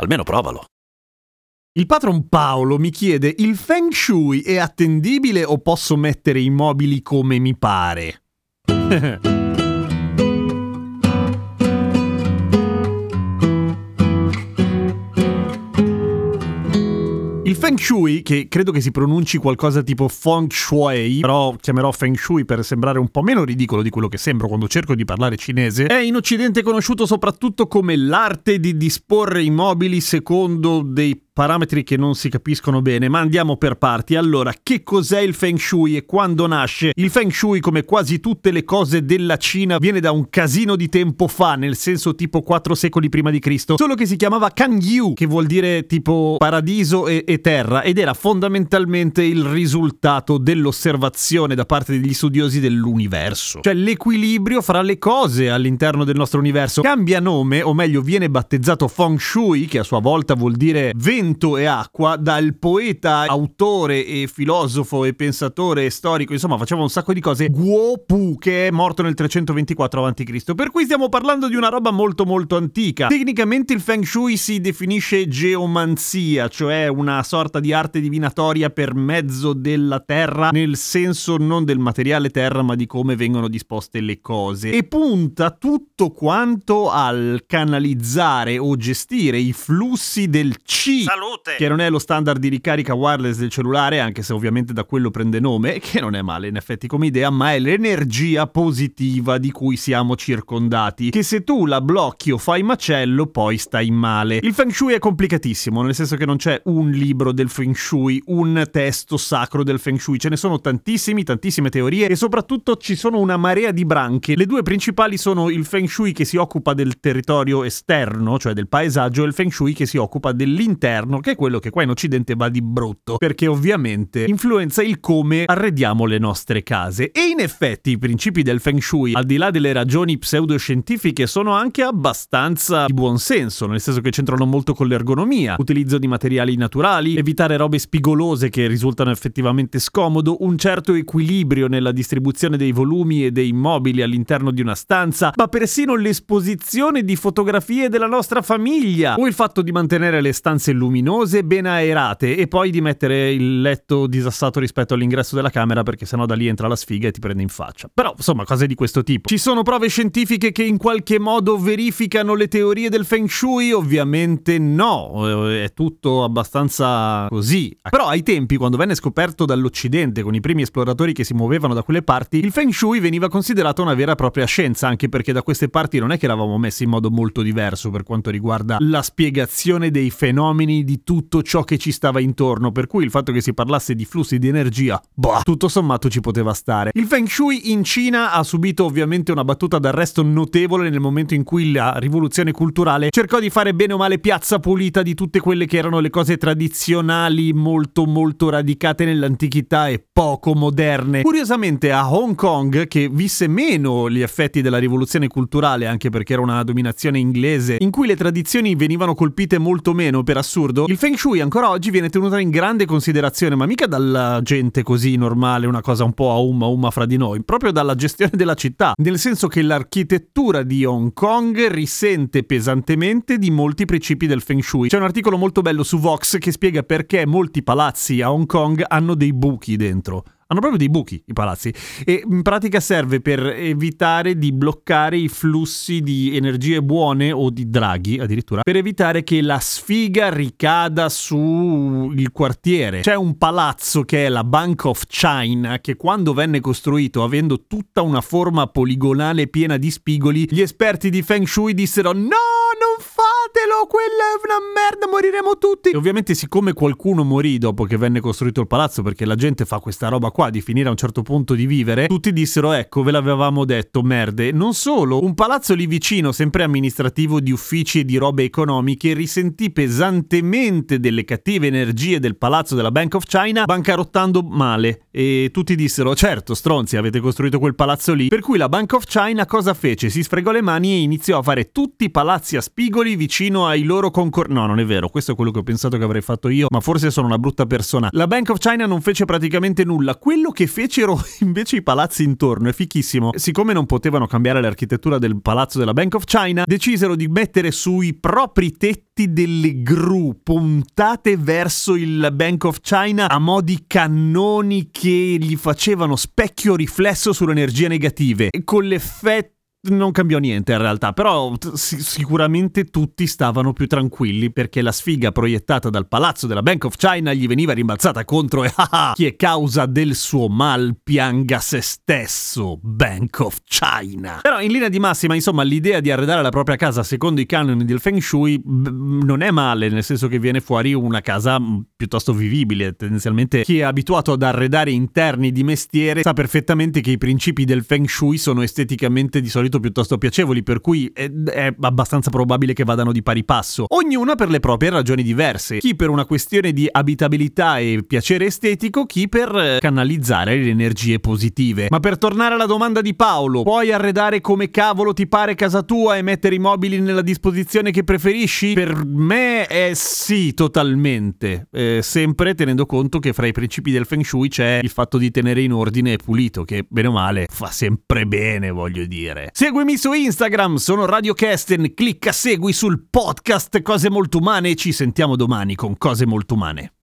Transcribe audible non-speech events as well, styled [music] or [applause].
Almeno provalo. Il patron Paolo mi chiede: il feng shui è attendibile o posso mettere i mobili come mi pare? [laughs] Feng Shui, che credo che si pronunci qualcosa tipo Feng Shui, però chiamerò Feng Shui per sembrare un po' meno ridicolo di quello che sembro quando cerco di parlare cinese, è in Occidente conosciuto soprattutto come l'arte di disporre i mobili secondo dei parametri che non si capiscono bene, ma andiamo per parti. Allora, che cos'è il Feng Shui e quando nasce? Il Feng Shui, come quasi tutte le cose della Cina, viene da un casino di tempo fa, nel senso tipo 4 secoli prima di Cristo, solo che si chiamava Kan Yu, che vuol dire tipo paradiso e, e terra, ed era fondamentalmente il risultato dell'osservazione da parte degli studiosi dell'universo, cioè l'equilibrio fra le cose all'interno del nostro universo. Cambia nome, o meglio viene battezzato Feng Shui, che a sua volta vuol dire vento e acqua dal poeta, autore e filosofo e pensatore e storico, insomma faceva un sacco di cose, Guo Pu, che è morto nel 324 a.C. Per cui stiamo parlando di una roba molto molto antica. Tecnicamente il Feng Shui si definisce geomanzia, cioè una sorta di arte divinatoria per mezzo della terra, nel senso non del materiale terra, ma di come vengono disposte le cose. E punta tutto quanto al canalizzare o gestire i flussi del Qi Salute! che non è lo standard di ricarica wireless del cellulare, anche se ovviamente da quello prende nome, [laughs] che non è male in effetti come idea, ma è l'energia positiva di cui siamo circondati, che se tu la blocchi o fai macello, poi stai male. Il Feng Shui è complicatissimo, nel senso che non c'è un libro del Feng Shui, un testo sacro del Feng Shui, ce ne sono tantissimi, tantissime teorie e soprattutto ci sono una marea di branche. Le due principali sono il Feng Shui che si occupa del territorio esterno, cioè del paesaggio, e il Feng Shui che si occupa dell'interno che è quello che qua in Occidente va di brutto, perché ovviamente influenza il come arrediamo le nostre case. E in effetti i principi del Feng Shui, al di là delle ragioni pseudoscientifiche, sono anche abbastanza di buon senso, nel senso che c'entrano molto con l'ergonomia, utilizzo di materiali naturali, evitare robe spigolose che risultano effettivamente scomodo, un certo equilibrio nella distribuzione dei volumi e dei mobili all'interno di una stanza, ma persino l'esposizione di fotografie della nostra famiglia o il fatto di mantenere le stanze luminose, ben aerate e poi di mettere il letto disassato rispetto all'ingresso della camera perché sennò da lì entra la sfiga e ti prende in faccia. Però, insomma, cose di questo tipo. Ci sono prove scientifiche che in qualche modo verificano le teorie del Feng Shui? Ovviamente no, eh, è tutto abbastanza così. Però ai tempi, quando venne scoperto dall'Occidente con i primi esploratori che si muovevano da quelle parti, il Feng Shui veniva considerato una vera e propria scienza, anche perché da queste parti non è che eravamo messi in modo molto diverso per quanto riguarda la spiegazione dei fenomeni di tutto ciò che ci stava intorno, per cui il fatto che si parlasse di flussi di energia, boh, tutto sommato ci poteva stare. Il Feng Shui in Cina ha subito ovviamente una battuta d'arresto notevole nel momento in cui la rivoluzione culturale cercò di fare bene o male piazza pulita di tutte quelle che erano le cose tradizionali molto molto radicate nell'antichità e poco moderne. Curiosamente a Hong Kong, che visse meno gli effetti della rivoluzione culturale, anche perché era una dominazione inglese, in cui le tradizioni venivano colpite molto meno per assurdo, il Feng Shui ancora oggi viene tenuto in grande considerazione, ma mica dalla gente così normale, una cosa un po' a umma umma fra di noi, proprio dalla gestione della città, nel senso che l'architettura di Hong Kong risente pesantemente di molti principi del Feng Shui. C'è un articolo molto bello su Vox che spiega perché molti palazzi a Hong Kong hanno dei buchi dentro. Hanno proprio dei buchi i palazzi e in pratica serve per evitare di bloccare i flussi di energie buone o di draghi addirittura per evitare che la sfiga ricada sul quartiere. C'è un palazzo che è la Bank of China che quando venne costruito avendo tutta una forma poligonale piena di spigoli gli esperti di Feng Shui dissero no non fate fatelo, quella è una merda, moriremo tutti. E ovviamente siccome qualcuno morì dopo che venne costruito il palazzo, perché la gente fa questa roba qua di finire a un certo punto di vivere, tutti dissero ecco, ve l'avevamo detto, merde. Non solo, un palazzo lì vicino, sempre amministrativo di uffici e di robe economiche, risentì pesantemente delle cattive energie del palazzo della Bank of China, bancarottando male. E tutti dissero certo, stronzi, avete costruito quel palazzo lì. Per cui la Bank of China cosa fece? Si sfregò le mani e iniziò a fare tutti i palazzi a spigoli vicino ai loro concorrenti. No, non è vero, questo è quello che ho pensato che avrei fatto io, ma forse sono una brutta persona. La Bank of China non fece praticamente nulla. Quello che fecero [laughs] invece i palazzi intorno è fichissimo. Siccome non potevano cambiare l'architettura del palazzo della Bank of China, decisero di mettere sui propri tetti delle gru puntate verso il Bank of China a mo' di cannoni che gli facevano specchio riflesso sulle energie negative, con l'effetto non cambiò niente in realtà, però t- sicuramente tutti stavano più tranquilli perché la sfiga proiettata dal palazzo della Bank of China gli veniva rimbalzata contro e [laughs] ah, chi è causa del suo mal pianga se stesso, Bank of China. Però in linea di massima, insomma, l'idea di arredare la propria casa secondo i canoni del Feng Shui b- non è male, nel senso che viene fuori una casa piuttosto vivibile. Tendenzialmente chi è abituato ad arredare interni di mestiere sa perfettamente che i principi del Feng Shui sono esteticamente di solito solito piuttosto piacevoli, per cui è, è, abbastanza probabile che vadano di pari passo. Ognuna per le proprie ragioni diverse. Chi per una questione di abitabilità e piacere estetico, chi per eh, canalizzare le energie positive. Ma per tornare alla domanda di Paolo, puoi arredare come cavolo ti pare casa tua e mettere i mobili nella disposizione che preferisci? Per me è sì, totalmente. Eh, sempre tenendo conto che fra i principi del Feng Shui c'è il fatto di tenere in ordine e pulito, che bene o male fa sempre bene, voglio dire. Seguimi su Instagram, sono Radio Kesten, clicca segui sul podcast Cose Molto Umane e ci sentiamo domani con Cose Molto Umane.